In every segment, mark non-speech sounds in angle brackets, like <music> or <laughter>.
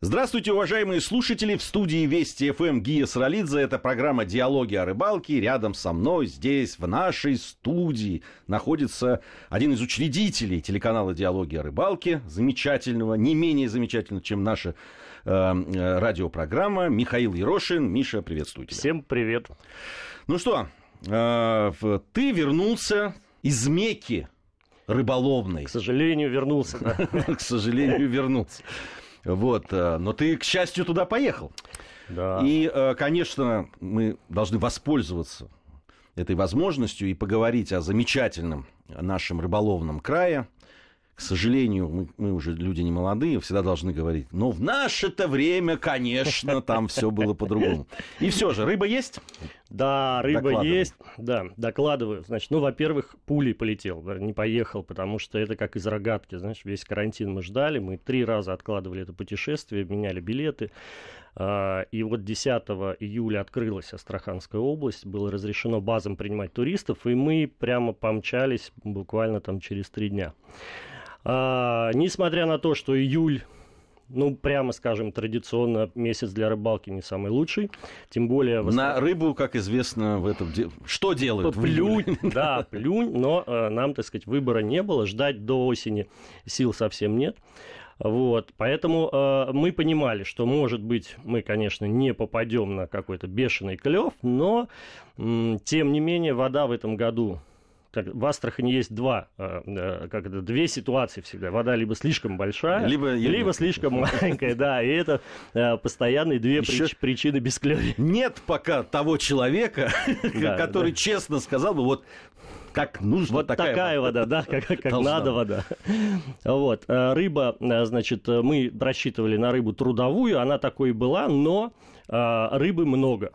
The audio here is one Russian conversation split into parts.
Здравствуйте, уважаемые слушатели! В студии Вести ФМ Гия Саралидзе. Это программа «Диалоги о рыбалке». Рядом со мной, здесь, в нашей студии, находится один из учредителей телеканала «Диалоги о рыбалке». Замечательного, не менее замечательного, чем наша э, э, радиопрограмма. Михаил Ерошин. Миша, приветствую тебя. Всем привет. Ну что, э, ты вернулся из Мекки рыболовной. К сожалению, вернулся. <laughs> К сожалению, вернулся. Вот, э, но ты, к счастью, туда поехал. Да. И, э, конечно, мы должны воспользоваться этой возможностью и поговорить о замечательном нашем рыболовном крае. К сожалению, мы, мы уже люди не молодые, всегда должны говорить, но в наше-то время, конечно, там все было по-другому. И все же, рыба есть? Да, рыба есть. Да, докладываю. Значит, ну, во-первых, пулей полетел, не поехал, потому что это как из рогатки, знаешь, весь карантин мы ждали, мы три раза откладывали это путешествие, меняли билеты. А, и вот 10 июля открылась Астраханская область, было разрешено базам принимать туристов, и мы прямо помчались буквально там через три дня. А, несмотря на то, что июль ну, прямо скажем, традиционно месяц для рыбалки не самый лучший. Тем более... На рыбу, как известно, в этом... Что делают? Плюнь, <laughs> да, плюнь, но э, нам, так сказать, выбора не было. Ждать до осени сил совсем нет. Вот, поэтому э, мы понимали, что, может быть, мы, конечно, не попадем на какой-то бешеный клев, но, м, тем не менее, вода в этом году в Астрахани есть два, э, э, как это, две ситуации всегда. Вода либо слишком большая, либо, либо слишком маленькая, да, и это э, постоянные две Еще... причины бесклевия. Нет пока того человека, <laughs> который честно сказал бы, вот как нужно. Вот такая, такая вода, да, как, как <laughs> надо вода. Вот. Рыба, значит, мы рассчитывали на рыбу трудовую, она такой была, но рыбы много.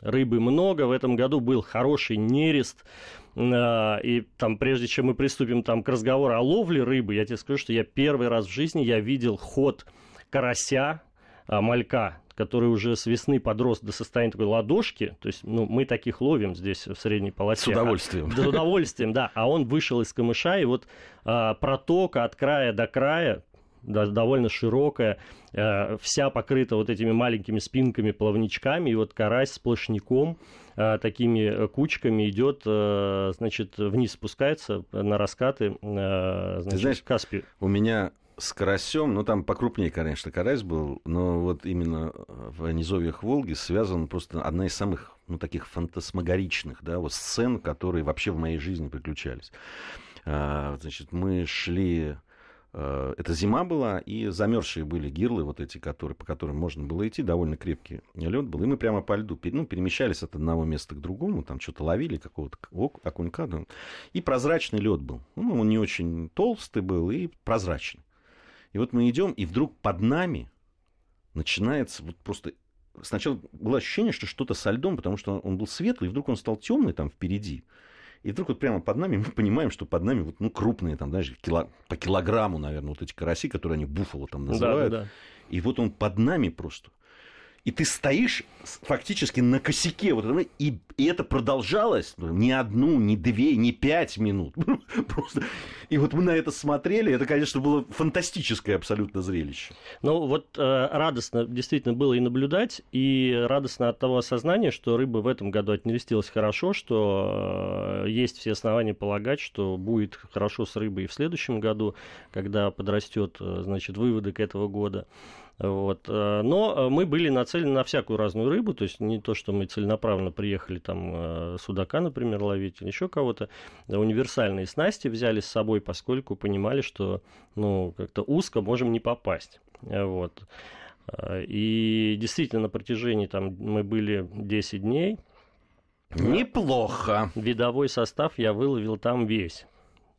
Рыбы много. В этом году был хороший нерест. А, и там, прежде чем мы приступим там, к разговору о ловле рыбы, я тебе скажу, что я первый раз в жизни я видел ход карася, а, малька, который уже с весны подрос до состояния такой ладошки, то есть ну, мы таких ловим здесь в средней полосе. С удовольствием. А, с удовольствием, да. А он вышел из камыша, и вот а, протока от края до края, довольно широкая, э, вся покрыта вот этими маленькими спинками, плавничками, и вот карась сплошняком э, такими кучками идет, э, значит, вниз спускается на раскаты, значит, Ты знаешь, Каспий. У меня с карасем, ну там покрупнее, конечно, карась был, но вот именно в низовьях Волги связан просто одна из самых, ну, таких фантасмагоричных, да, вот сцен, которые вообще в моей жизни приключались. А, значит, мы шли Э, это зима была, и замерзшие были гирлы, вот эти, которые, по которым можно было идти, довольно крепкий лед был, и мы прямо по льду ну, перемещались от одного места к другому, там что-то ловили, какого-то окунька, да, и прозрачный лед был. Ну, он не очень толстый был и прозрачный. И вот мы идем, и вдруг под нами начинается вот просто сначала было ощущение, что что-то со льдом, потому что он был светлый, и вдруг он стал темный там впереди. И вдруг вот прямо под нами <laughs> мы понимаем, что под нами вот, ну, крупные, там, знаешь, кило, по килограмму, наверное, вот эти караси, которые они буфало там называют. Да, да, да. И вот он под нами просто и ты стоишь фактически на косяке, вот, и, и это продолжалось не одну, не две, не пять минут. <laughs> Просто. И вот мы на это смотрели, это, конечно, было фантастическое абсолютно зрелище. Ну, вот э, радостно действительно было и наблюдать, и радостно от того осознания, что рыба в этом году отнерестилась хорошо, что э, есть все основания полагать, что будет хорошо с рыбой и в следующем году, когда подрастет, э, значит, выводок этого года. Вот. Э, но э, мы были нацелены на всякую разную рыбу, то есть не то, что мы целенаправленно приехали там э, судака, например, ловить или еще кого-то. Универсальные снасти взяли с собой, поскольку понимали, что ну, как-то узко можем не попасть. Вот. И действительно, на протяжении там мы были 10 дней. Неплохо. Видовой состав я выловил там весь.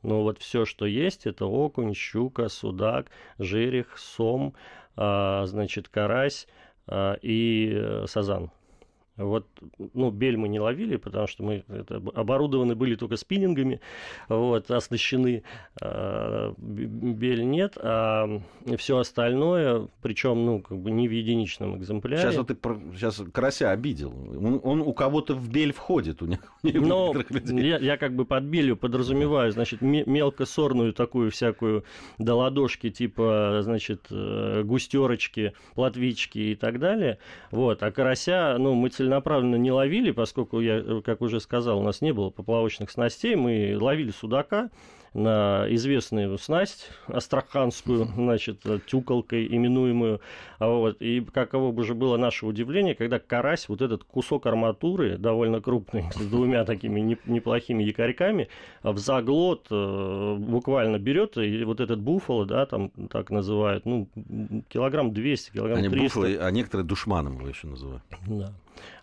Ну вот все, что есть, это окунь, щука, судак, жерех, сом, а, значит, карась и э, сазан. Вот, ну, бель мы не ловили, потому что мы это, оборудованы были только спиннингами, вот, оснащены. А, бель нет, а все остальное, причем, ну, как бы не в единичном экземпляре. Сейчас вот ты сейчас карася обидел. Он, он у кого-то в бель входит. У <laughs> Но я, я как бы под белью подразумеваю, значит, мелкосорную такую всякую до ладошки, типа, значит, э, густерочки, платвички и так далее. Вот, а карася, ну, мы целенаправленно не ловили, поскольку, я, как уже сказал, у нас не было поплавочных снастей, мы ловили судака, на известную снасть астраханскую, значит, тюколкой именуемую. Вот. И каково бы же было наше удивление, когда карась, вот этот кусок арматуры, довольно крупный, <laughs> с двумя такими неплохими якорьками, в заглот э, буквально берет, и вот этот буфало, да, там так называют, ну, килограмм 200, килограмм Они 300. Буфало, а некоторые душманом его еще называют. Да.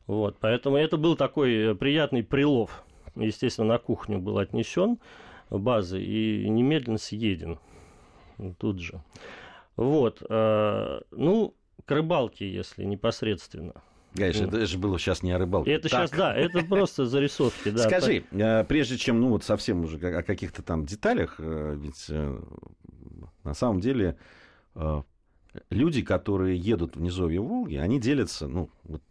Вот, поэтому это был такой приятный прилов. Естественно, на кухню был отнесен базы и немедленно съеден тут же. Вот. Э, ну, к рыбалке, если непосредственно. Конечно, это же было сейчас не о рыбалке. Это так. сейчас, да, это просто зарисовки. Да, Скажи, так. Э, прежде чем, ну, вот совсем уже о каких-то там деталях, э, ведь на самом деле люди, которые едут в низовье Волги, они делятся, ну, вот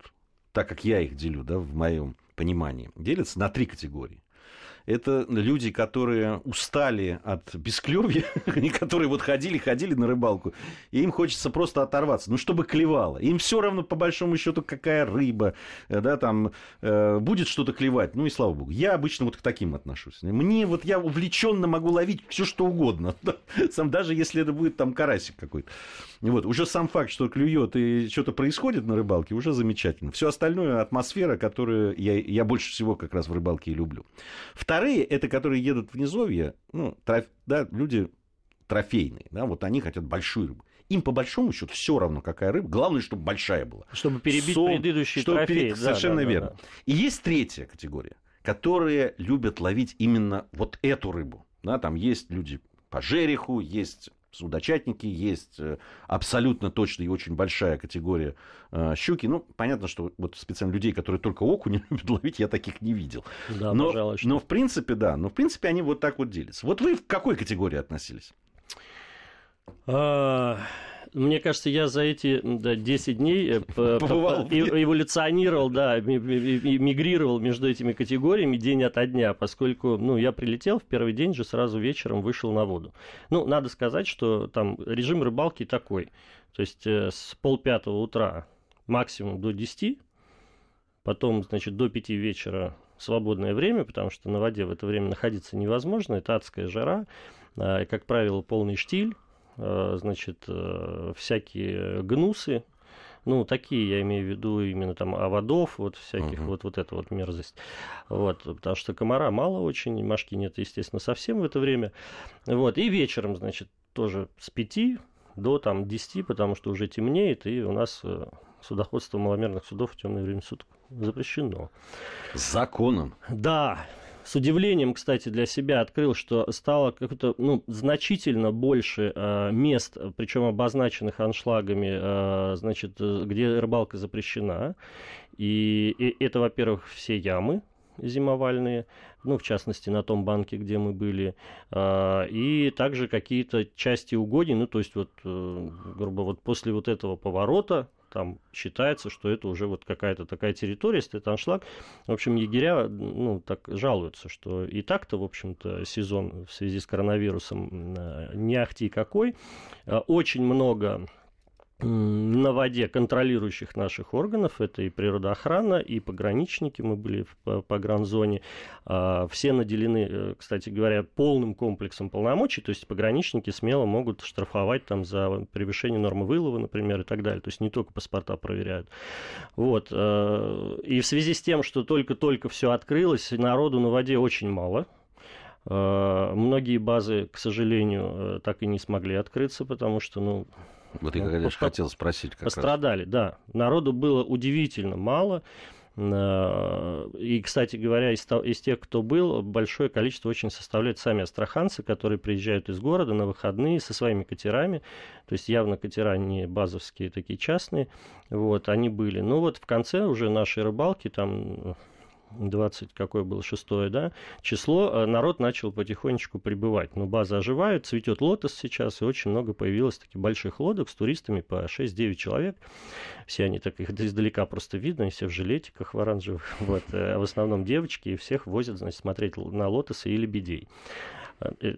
так как я их делю, да, в моем понимании, делятся на три категории это люди, которые устали от бесклевья, <laughs> которые вот ходили, ходили на рыбалку, и им хочется просто оторваться, ну, чтобы клевало. Им все равно, по большому счету, какая рыба, э, да, там, э, будет что-то клевать, ну, и слава богу. Я обычно вот к таким отношусь. Мне вот, я увлеченно могу ловить все что угодно, <laughs> сам, даже если это будет там карасик какой-то. Вот, уже сам факт, что клюет и что-то происходит на рыбалке, уже замечательно. Все остальное атмосфера, которую я, я больше всего как раз в рыбалке и люблю. Вторые, это которые едут в низовье, ну, троф, да, люди трофейные, да, вот они хотят большую рыбу. Им по большому счету все равно, какая рыба. Главное, чтобы большая была. Чтобы перебить Сон, предыдущий чтобы трофей. Перебить, да, совершенно да, верно. Да, да. И есть третья категория, которые любят ловить именно вот эту рыбу. Да, там есть люди по жереху, есть судочатники, есть э, абсолютно точно и очень большая категория э, щуки. Ну, понятно, что вот специально людей, которые только окунь <laughs> любят ловить, я таких не видел. Да, но, пожалуй, что... но в принципе, да, но в принципе они вот так вот делятся. Вот вы в какой категории относились? А, мне кажется, я за эти да, 10 дней э, <laughs> эволюционировал, да, мигрировал между этими категориями день ото дня, поскольку, ну, я прилетел в первый день же сразу вечером вышел на воду. Ну, надо сказать, что там режим рыбалки такой. То есть э, с полпятого утра максимум до 10, потом, значит, до 5 вечера свободное время, потому что на воде в это время находиться невозможно, это адская жара, а, как правило, полный штиль, значит, э, всякие гнусы, ну, такие, я имею в виду именно там оводов, вот всяких, uh-huh. вот, вот эта вот мерзость. Вот, потому что комара мало очень, мошки нет, естественно, совсем в это время. Вот, и вечером, значит, тоже с пяти до там 10, потому что уже темнеет, и у нас э, судоходство маломерных судов в темное время суток запрещено. Законом. Да, с удивлением, кстати, для себя открыл, что стало как-то ну, значительно больше э, мест, причем обозначенных аншлагами, э, значит, где рыбалка запрещена. И, и это, во-первых, все ямы, зимовальные, ну, в частности, на том банке, где мы были, э, и также какие-то части угодий, ну, то есть, вот, э, грубо, вот после вот этого поворота, там считается, что это уже вот какая-то такая территория, это аншлаг. В общем, егеря, ну, так жалуются, что и так-то, в общем-то, сезон в связи с коронавирусом э, не ахти какой. Э, очень много на воде контролирующих наших органов. Это и природоохрана, и пограничники. Мы были в погранзоне. А, все наделены, э, кстати говоря, полным комплексом полномочий. То есть пограничники смело могут штрафовать там за превышение нормы вылова, например, и так далее. То есть не только паспорта проверяют. Вот. Э, и в связи с тем, что только-только все открылось, народу на воде очень мало. Э, многие базы, к сожалению, так и не смогли открыться, потому что, ну, вот я, ну, конечно, хотел спросить. Как пострадали, раз. да. Народу было удивительно мало. Э, и, кстати говоря, из, из тех, кто был, большое количество очень составляют сами астраханцы, которые приезжают из города на выходные со своими катерами. То есть явно катера не базовские, такие частные. Вот, они были. Ну вот в конце уже нашей рыбалки, там 20, какое было, шестое, да, число, э, народ начал потихонечку прибывать. Но база оживает, цветет лотос сейчас, и очень много появилось таких больших лодок с туристами по 6-9 человек. Все они так их издалека просто видно, все в жилетиках в оранжевых, <laughs> вот, а в основном девочки, и всех возят, значит, смотреть на лотосы и лебедей.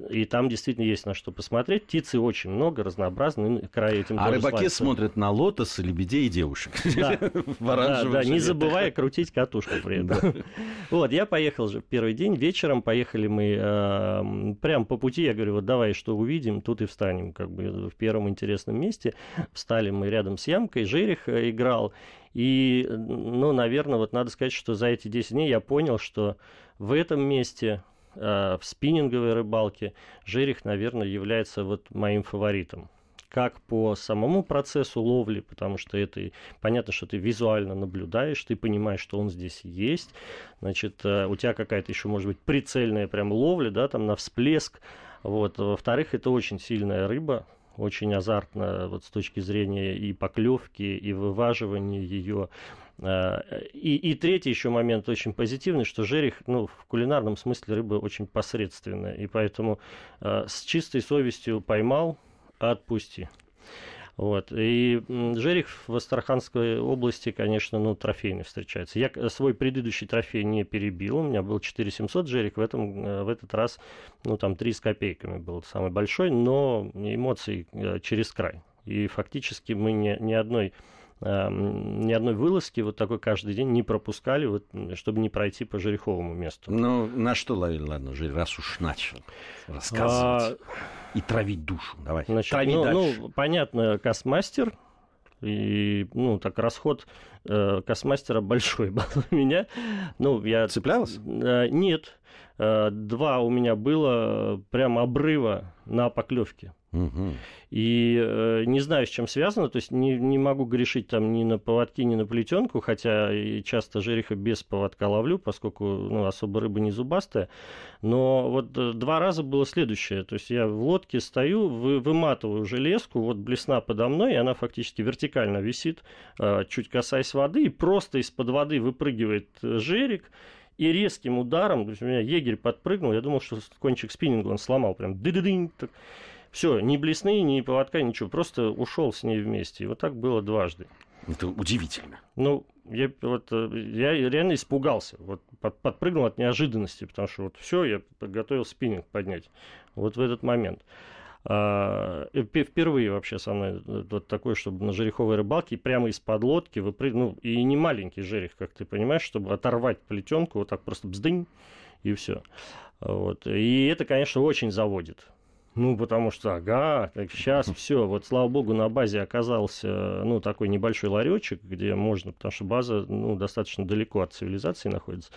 И там действительно есть на что посмотреть. Птицы очень много, разнообразные. Край этим а рыбаки славится. смотрят на лотосы, лебедей и девушек. <laughs> Да, <laughs> да, да не забывая крутить катушку при этом. <laughs> Вот, я поехал же первый день. Вечером поехали мы э, прям по пути. Я говорю, вот давай, что увидим, тут и встанем. Как бы в первом интересном месте. Встали мы рядом с ямкой. Жерех э, играл. И, ну, наверное, вот надо сказать, что за эти 10 дней я понял, что в этом месте Э, в спиннинговой рыбалке жерех, наверное, является вот моим фаворитом как по самому процессу ловли, потому что это понятно, что ты визуально наблюдаешь, ты понимаешь, что он здесь есть, значит, э, у тебя какая-то еще может быть прицельная прям ловля, да, там на всплеск, вот. Во-вторых, это очень сильная рыба, очень азартно вот с точки зрения и поклевки, и вываживания ее. А, и, и третий еще момент очень позитивный, что жерех, ну, в кулинарном смысле рыба очень посредственная, и поэтому э, с чистой совестью поймал, отпусти. Вот. И жерех в Астраханской области, конечно, ну, трофейный встречается. Я свой предыдущий трофей не перебил. У меня был 4700 жерех. В, этом, э, в этот раз, ну, там 3 с копейками был самый большой, но эмоций э, через край. И фактически мы ни, ни одной ни одной вылазки вот такой каждый день не пропускали, вот, чтобы не пройти по Жереховому месту. Ну, на что ловили, ладно, раз уж начал рассказывать а... и травить душу. Давай, Значит, трави ну, дальше. Ну, понятно, Космастер, и, ну, так, расход э, Космастера большой <laughs> был у меня. Ну, я... Цеплялась? Э, нет. Э, два у меня было прям обрыва на поклевке. Угу. И э, не знаю, с чем связано, то есть не, не могу грешить там ни на поводки, ни на плетенку, хотя и часто жереха без поводка ловлю, поскольку ну, особо рыба не зубастая. Но вот э, два раза было следующее, то есть я в лодке стою, вы, выматываю железку, вот блесна подо мной, и она фактически вертикально висит, э, чуть касаясь воды, и просто из-под воды выпрыгивает э, жерик, и резким ударом, то есть у меня егерь подпрыгнул, я думал, что кончик спиннинга он сломал, прям ды-ды-дынь, все, ни блесны, ни поводка, ничего, просто ушел с ней вместе. И вот так было дважды. Это удивительно. Ну, я, вот, э, я реально испугался. Вот под, подпрыгнул от неожиданности, потому что вот все, я подготовил спиннинг поднять. Вот в этот момент. А, впервые вообще со мной э, вот такое, чтобы на жереховой рыбалке прямо из-под лодки выпрыгнул, ну, и не маленький жерех, как ты понимаешь, чтобы оторвать плетенку, вот так просто бздынь, и все. Вот. И это, конечно, очень заводит. Ну, потому что, ага, так сейчас все. Вот, слава богу, на базе оказался, ну, такой небольшой ларечек, где можно, потому что база, ну, достаточно далеко от цивилизации находится.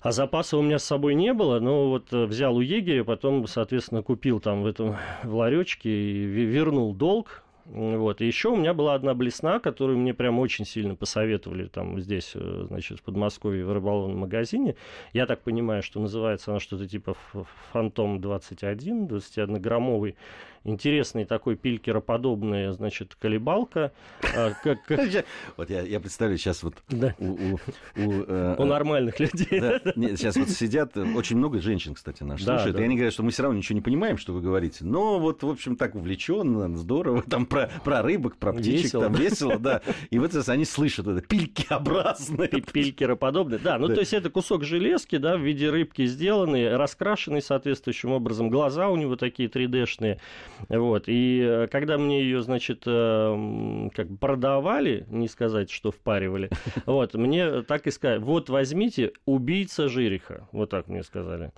А запаса у меня с собой не было, но вот э, взял у егеря, потом, соответственно, купил там в этом в ларечке и вернул долг, вот. И еще у меня была одна блесна, которую мне прям очень сильно посоветовали там здесь, э, значит, в Подмосковье в рыболовном магазине. Я так понимаю, что называется она что-то типа Фантом 21, 21-граммовый интересный такой пилькероподобная, значит, колебалка. А, <laughs> вот я, представляю сейчас вот у, э, у нормальных людей. Сейчас вот сидят, очень много женщин, кстати, наши слушают, и они говорят, что мы все равно ничего не понимаем, что вы говорите, но вот, в общем, так увлеченно, здорово, там про, рыбок, про птичек, там весело, да. И вот они слышат это пилькеобразное. Пилькероподобное, да. Ну, то есть это кусок железки, да, в виде рыбки сделанный, раскрашенный соответствующим образом. Глаза у него такие 3D-шные. Вот. И э, когда мне ее, значит, э, как бы продавали, не сказать, что впаривали, <laughs> вот, мне так и сказали, вот возьмите убийца Жириха, вот так мне сказали.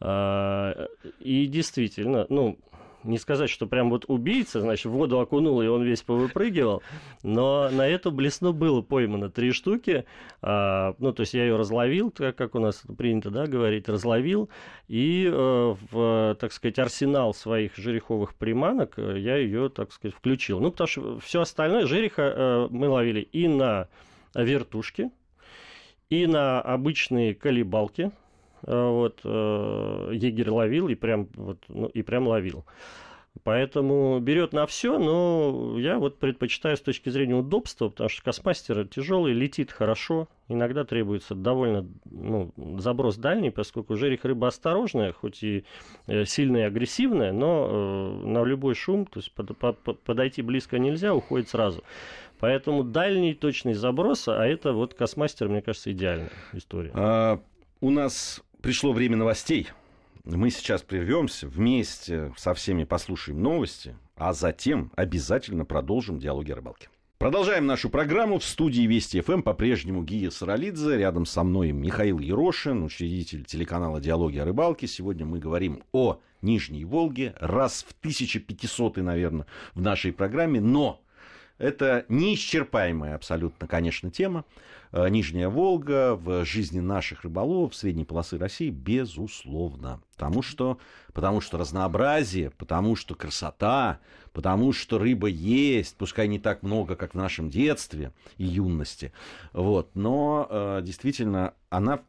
А, и действительно, ну, не сказать, что прям вот убийца, значит, в воду окунул, и он весь повыпрыгивал, но на эту блесну было поймано три штуки, а, ну, то есть я ее разловил, как, как у нас принято, да, говорить, разловил, и э, в, так сказать, арсенал своих жереховых приманок э, я ее, так сказать, включил. Ну, потому что все остальное, жереха э, мы ловили и на вертушке, и на обычные колебалки. Вот, егерь ловил и прям, вот, ну, и прям ловил. Поэтому берет на все, но я вот предпочитаю с точки зрения удобства, потому что космастер тяжелый, летит хорошо, иногда требуется довольно ну, заброс дальний, поскольку жерех рыба осторожная, хоть и э, сильная и агрессивная, но э, на любой шум, то есть под, под, подойти близко нельзя, уходит сразу. Поэтому дальний точный заброс, а это вот космастер, мне кажется, идеальная история. А, у нас пришло время новостей. Мы сейчас прервемся, вместе со всеми послушаем новости, а затем обязательно продолжим диалоги о рыбалке. Продолжаем нашу программу. В студии Вести ФМ по-прежнему Гия Саралидзе. Рядом со мной Михаил Ерошин, учредитель телеканала «Диалоги о рыбалке». Сегодня мы говорим о Нижней Волге. Раз в 1500, наверное, в нашей программе. Но это неисчерпаемая абсолютно, конечно, тема. Э, Нижняя Волга в жизни наших рыболовов средней полосы России, безусловно. Потому что, потому что разнообразие, потому что красота, потому что рыба есть, пускай не так много, как в нашем детстве и юности. Вот, но э, действительно она...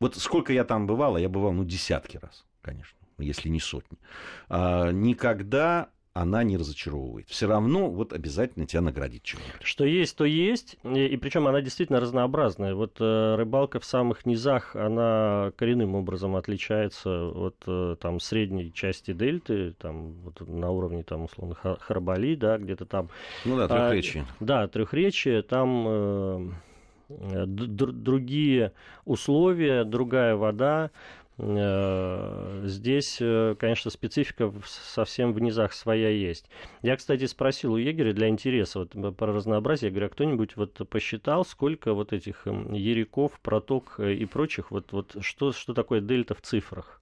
Вот сколько я там бывал, а я бывал, ну, десятки раз, конечно, если не сотни. А, никогда она не разочаровывает. Все равно вот обязательно тебя наградит чем-то. Что есть, то есть. И, и причем она действительно разнообразная. Вот э, рыбалка в самых низах, она коренным образом отличается от э, там средней части дельты, там вот, на уровне там условно Харбали, да, где-то там. Ну да, трехречие. А, да, трехречие. Там э, другие условия, другая вода, Э, здесь, э, конечно, специфика совсем в низах своя есть. Я, кстати, спросил у егеря для интереса вот, про разнообразие. Я говорю, а кто-нибудь вот посчитал, сколько вот этих яриков, проток э, и прочих, вот, вот что, что такое дельта в цифрах?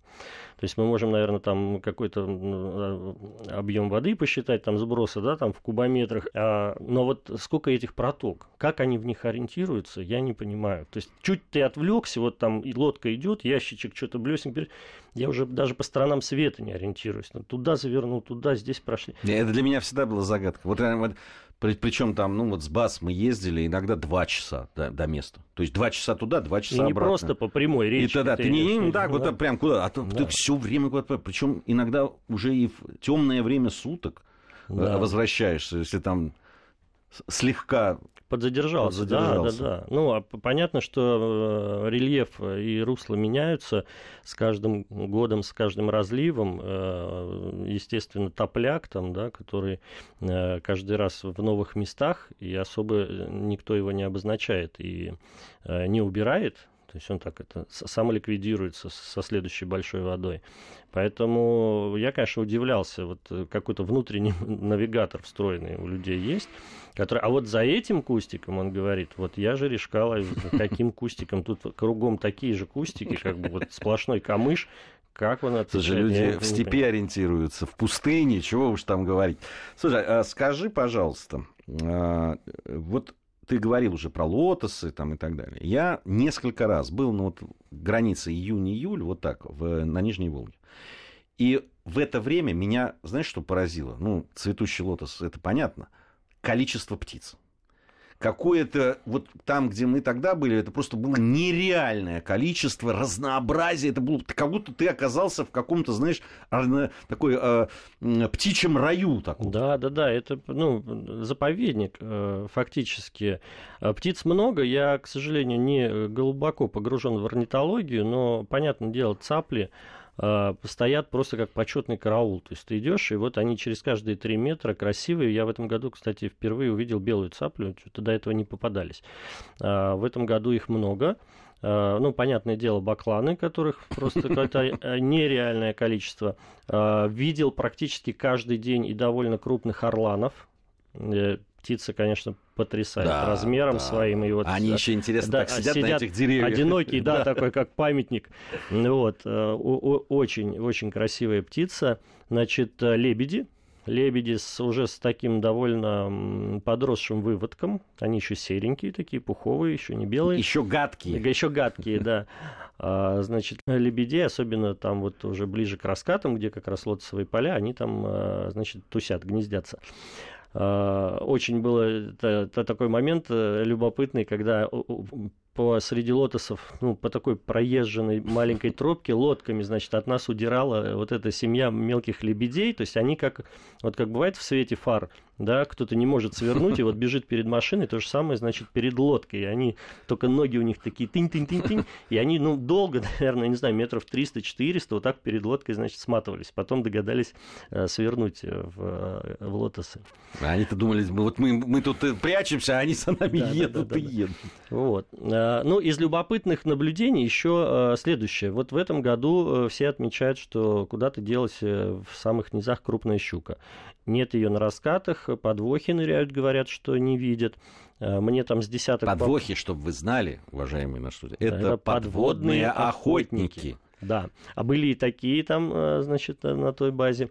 То есть мы можем, наверное, там какой-то а, объем воды посчитать, там сбросы, да, там в кубометрах. А, но вот сколько этих проток, как они в них ориентируются, я не понимаю. То есть чуть ты отвлекся, вот там и лодка идет, ящичек что-то блесенький, я уже даже по сторонам света не ориентируюсь. Ну, туда завернул, туда, здесь прошли. Это для меня всегда была загадка. Вот, вот причем там, ну вот с БАС мы ездили иногда два часа до, до места. То есть два часа туда, два часа и не обратно. просто по прямой речи. И тогда ты не, не так да. вот прям куда, а да. ты все время куда-то. Причем иногда уже и в темное время суток э, да. возвращаешься, если там слегка подзадержался. подзадержался. Да, да, да. Ну, а понятно, что э, рельеф и русло меняются с каждым годом, с каждым разливом. Э, естественно, топляк там, да, который э, каждый раз в новых местах, и особо никто его не обозначает и не убирает. То есть он так это самоликвидируется со следующей большой водой. Поэтому я, конечно, удивлялся. Вот какой-то внутренний <laughs> навигатор встроенный у людей есть. Который... А вот за этим кустиком он говорит, вот я же решкала, каким кустиком, тут кругом такие же кустики, как бы вот сплошной камыш, как он отвечает? Слушай, люди в степи ориентируются, в пустыне, чего уж там говорить. Слушай, а скажи, пожалуйста, а, вот ты говорил уже про лотосы там и так далее. Я несколько раз был на вот границе июнь-июль, вот так, в, на Нижней Волге. И в это время меня, знаешь, что поразило? Ну, цветущий лотос, это понятно – количество птиц. Какое-то, вот там, где мы тогда были, это просто было нереальное количество, разнообразие. Это было как будто ты оказался в каком-то, знаешь, такой э, птичьем раю. Таком. Да, да, да, это ну, заповедник э, фактически. Э, птиц много, я, к сожалению, не глубоко погружен в орнитологию, но, понятное дело, цапли Э, стоят просто как почетный караул. То есть ты идешь, и вот они через каждые три метра красивые. Я в этом году, кстати, впервые увидел белую цаплю, что-то до этого не попадались. Э, в этом году их много. Э, ну, понятное дело, бакланы, которых просто <laughs> какое-то нереальное количество. Видел практически каждый день и довольно крупных орланов птица, конечно, потрясает да, размером да. своим. И вот, Они еще интересно да, так сидят, сидят на этих деревьях. Одинокий, <laughs> да, такой как памятник. Вот, э, очень, очень красивая птица. Значит, э, лебеди, лебеди с, уже с таким довольно подросшим выводком. Они еще серенькие такие, пуховые, еще не белые. Еще гадкие. Еще гадкие, да. <laughs> А, значит, лебедей, особенно там вот уже ближе к раскатам, где как раз лотосовые поля, они там, э, значит, тусят, гнездятся. А, очень был это, это такой момент э, любопытный, когда по среди лотосов, ну, по такой проезженной маленькой тропке лодками, значит, от нас удирала вот эта семья мелких лебедей, то есть они как, вот как бывает в свете фар, да, кто-то не может свернуть, и вот бежит перед машиной, то же самое, значит, перед лодкой, и они, только ноги у них такие тынь-тынь-тынь-тынь, и они, ну, долго, <laughs> наверное, не знаю, метров 300-400 вот так перед лодкой, значит, сматывались, потом догадались э, свернуть э, в, э, в лотосы. А они-то думали, вот мы, мы тут э, прячемся, а они за нами да, едут да, да, и едут. Вот. Ну, из любопытных наблюдений еще следующее. Вот в этом году все отмечают, что куда-то делась в самых низах крупная щука. Нет ее на раскатах, подвохи ныряют, говорят, что не видят. Э, мне там с десяток... Подвохи, чтобы вы знали, уважаемые наши слушатели, это, это подводные охотники. охотники. Да, а были и такие там, э, значит, на той базе.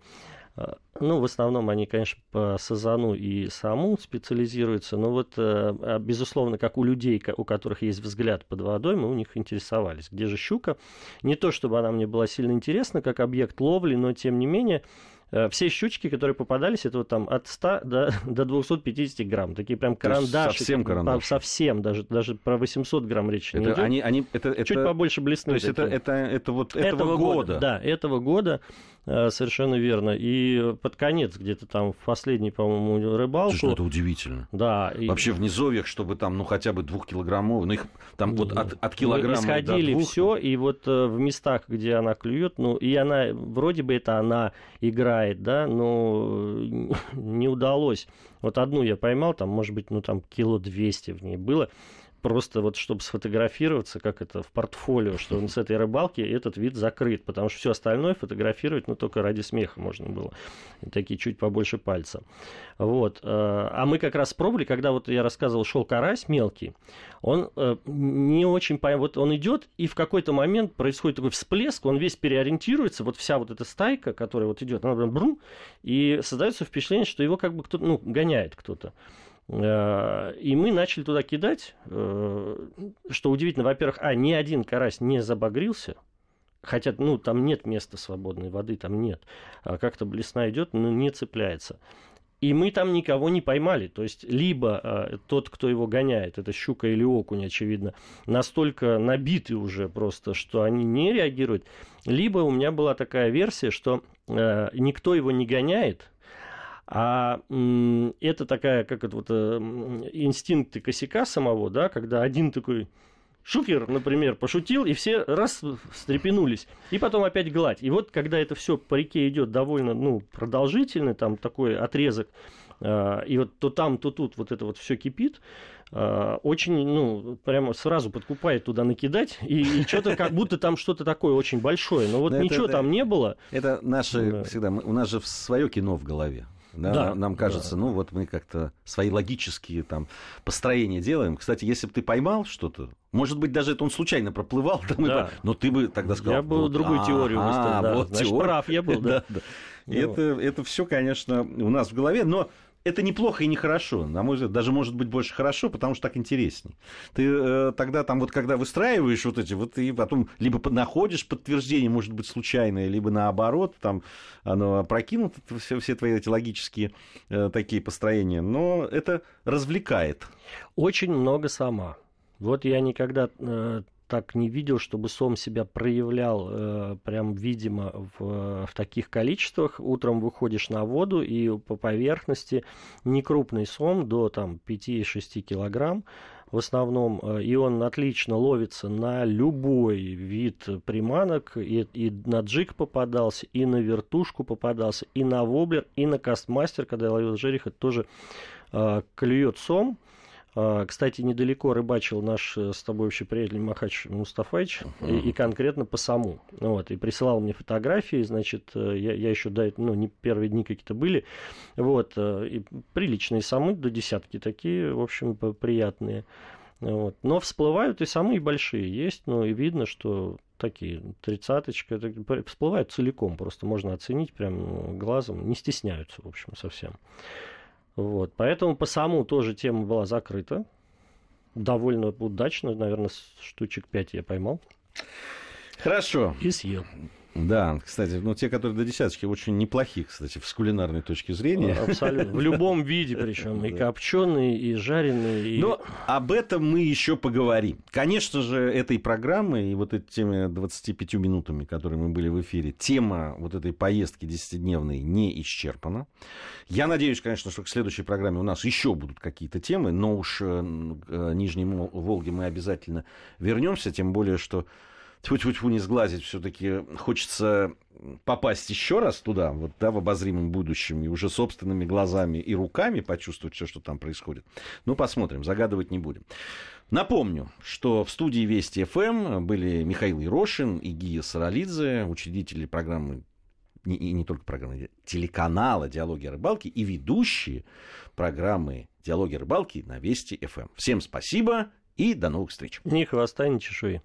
Э, ну, в основном они, конечно, по сазану и саму специализируются, но вот, а, безусловно, как у людей, у которых есть взгляд под водой, мы у них интересовались. Где же щука? Не то, чтобы она мне была сильно интересна, как объект ловли, но, тем не менее, Э, все щучки, которые попадались, это вот там от 100 до, <laughs> до 250 грамм. Такие прям карандаши. Совсем карандаши. Совсем, даже, даже про 800 грамм речи это, не идет. Они, они, это, Чуть это, побольше блесны. То есть это, это, это вот этого, этого года. года. Да, этого года. Э, совершенно верно. И под конец, где-то там в последний, по-моему, рыбалку... Слушай, ну это удивительно. Да. И... Вообще в низовьях, чтобы там, ну, хотя бы двухкилограммовый, ну, их там вот от, от килограмма исходили до двух... все, и вот э, в местах, где она клюет, ну, и она, вроде бы это она играет, да, но <laughs> не удалось. Вот одну я поймал, там, может быть, ну, там, кило двести в ней было просто вот чтобы сфотографироваться, как это в портфолио, что он с этой рыбалки этот вид закрыт, потому что все остальное фотографировать, ну, только ради смеха можно было. И такие чуть побольше пальца. Вот. Э, а мы как раз пробовали, когда вот я рассказывал, шел карась мелкий, он э, не очень. Вот он идет, и в какой-то момент происходит такой всплеск, он весь переориентируется, вот вся вот эта стайка, которая вот идет, она прям брум, и создается впечатление, что его как бы кто-то, ну, гоняет кто-то. Э, и мы начали туда кидать, э, что удивительно, во-первых, а, ни один карась не забагрился, хотя, ну, там нет места свободной воды, там нет, а как-то блесна идет, но не цепляется. И мы там никого не поймали. То есть, либо э, тот, кто его гоняет, это щука или окунь, очевидно, настолько набиты уже просто, что они не реагируют. Либо у меня была такая версия, что э, никто его не гоняет, а это такая, как это вот, э, инстинкты косяка самого, да, когда один такой Шукер, например, пошутил, и все раз встрепенулись. И потом опять гладь. И вот, когда это все по реке идет довольно ну, продолжительно, там такой отрезок, э, и вот то там, то тут вот это вот все кипит, э, очень, ну, прямо сразу подкупает туда накидать, и, и что-то как будто там что-то такое очень большое. Но вот Но ничего это, там не было. Это наше да. всегда, у нас же свое кино в голове. Да, да, нам кажется, да. ну вот мы как-то свои логические там построения делаем. Кстати, если бы ты поймал что-то, может быть, даже это он случайно проплывал, <laughs> там, да. и, но ты бы тогда сказал... Я бы вот, другую а, теорию выставил, да. Вот Значит, теория. прав я был, <laughs> да. да, да. Ну. Это, это все, конечно, у нас в голове, но это неплохо и нехорошо. На мой взгляд, даже может быть больше хорошо, потому что так интересней. Ты э, тогда там вот когда выстраиваешь вот эти, вот и потом либо находишь подтверждение, может быть, случайное, либо наоборот, там оно опрокинут, все, все твои эти логические э, такие построения, но это развлекает. Очень много сама. Вот я никогда э, так не видел, чтобы сом себя проявлял э, прям видимо в, в таких количествах. Утром выходишь на воду и по поверхности некрупный сом до там 5-6 килограмм в основном, э, и он отлично ловится на любой вид приманок, и, и на джиг попадался, и на вертушку попадался, и на воблер, и на кастмастер, когда я ловил жереха, тоже э, клюет сом, кстати, недалеко рыбачил наш э, с тобой общий приятель Махач Мустафаевич, uh-huh. и, и конкретно по саму. Вот, и присылал мне фотографии, значит, э, я, я еще до ну, не первые дни какие-то были. Вот, э, и приличные самы, до десятки такие, в общем, приятные. Вот. Но всплывают и самые большие есть, ну и видно, что такие тридцаточка всплывают целиком, просто можно оценить прям глазом, не стесняются, в общем, совсем. Вот. Поэтому по саму тоже тема была закрыта. Довольно удачно, наверное, штучек 5 я поймал. Хорошо. И съел. Да, кстати, ну те, которые до десяточки, очень неплохие, кстати, с кулинарной точки зрения. Абсолютно. В любом виде причем. И копченые, и жареные. И... Но об этом мы еще поговорим. Конечно же, этой программы и вот этими 25 минутами, которые мы были в эфире, тема вот этой поездки 10-дневной не исчерпана. Я надеюсь, конечно, что к следующей программе у нас еще будут какие-то темы, но уж э, к Нижней Волге мы обязательно вернемся, тем более, что тьфу-тьфу-тьфу не сглазить, все-таки хочется попасть еще раз туда, вот, да, в обозримом будущем, и уже собственными глазами и руками почувствовать все, что там происходит. Ну, посмотрим, загадывать не будем. Напомню, что в студии Вести ФМ были Михаил Ерошин и Гия Саралидзе, учредители программы и не только программы, телеканала «Диалоги о рыбалке» и ведущие программы «Диалоги о рыбалке» на Вести ФМ. Всем спасибо и до новых встреч. Ни хвоста, ни чешуи.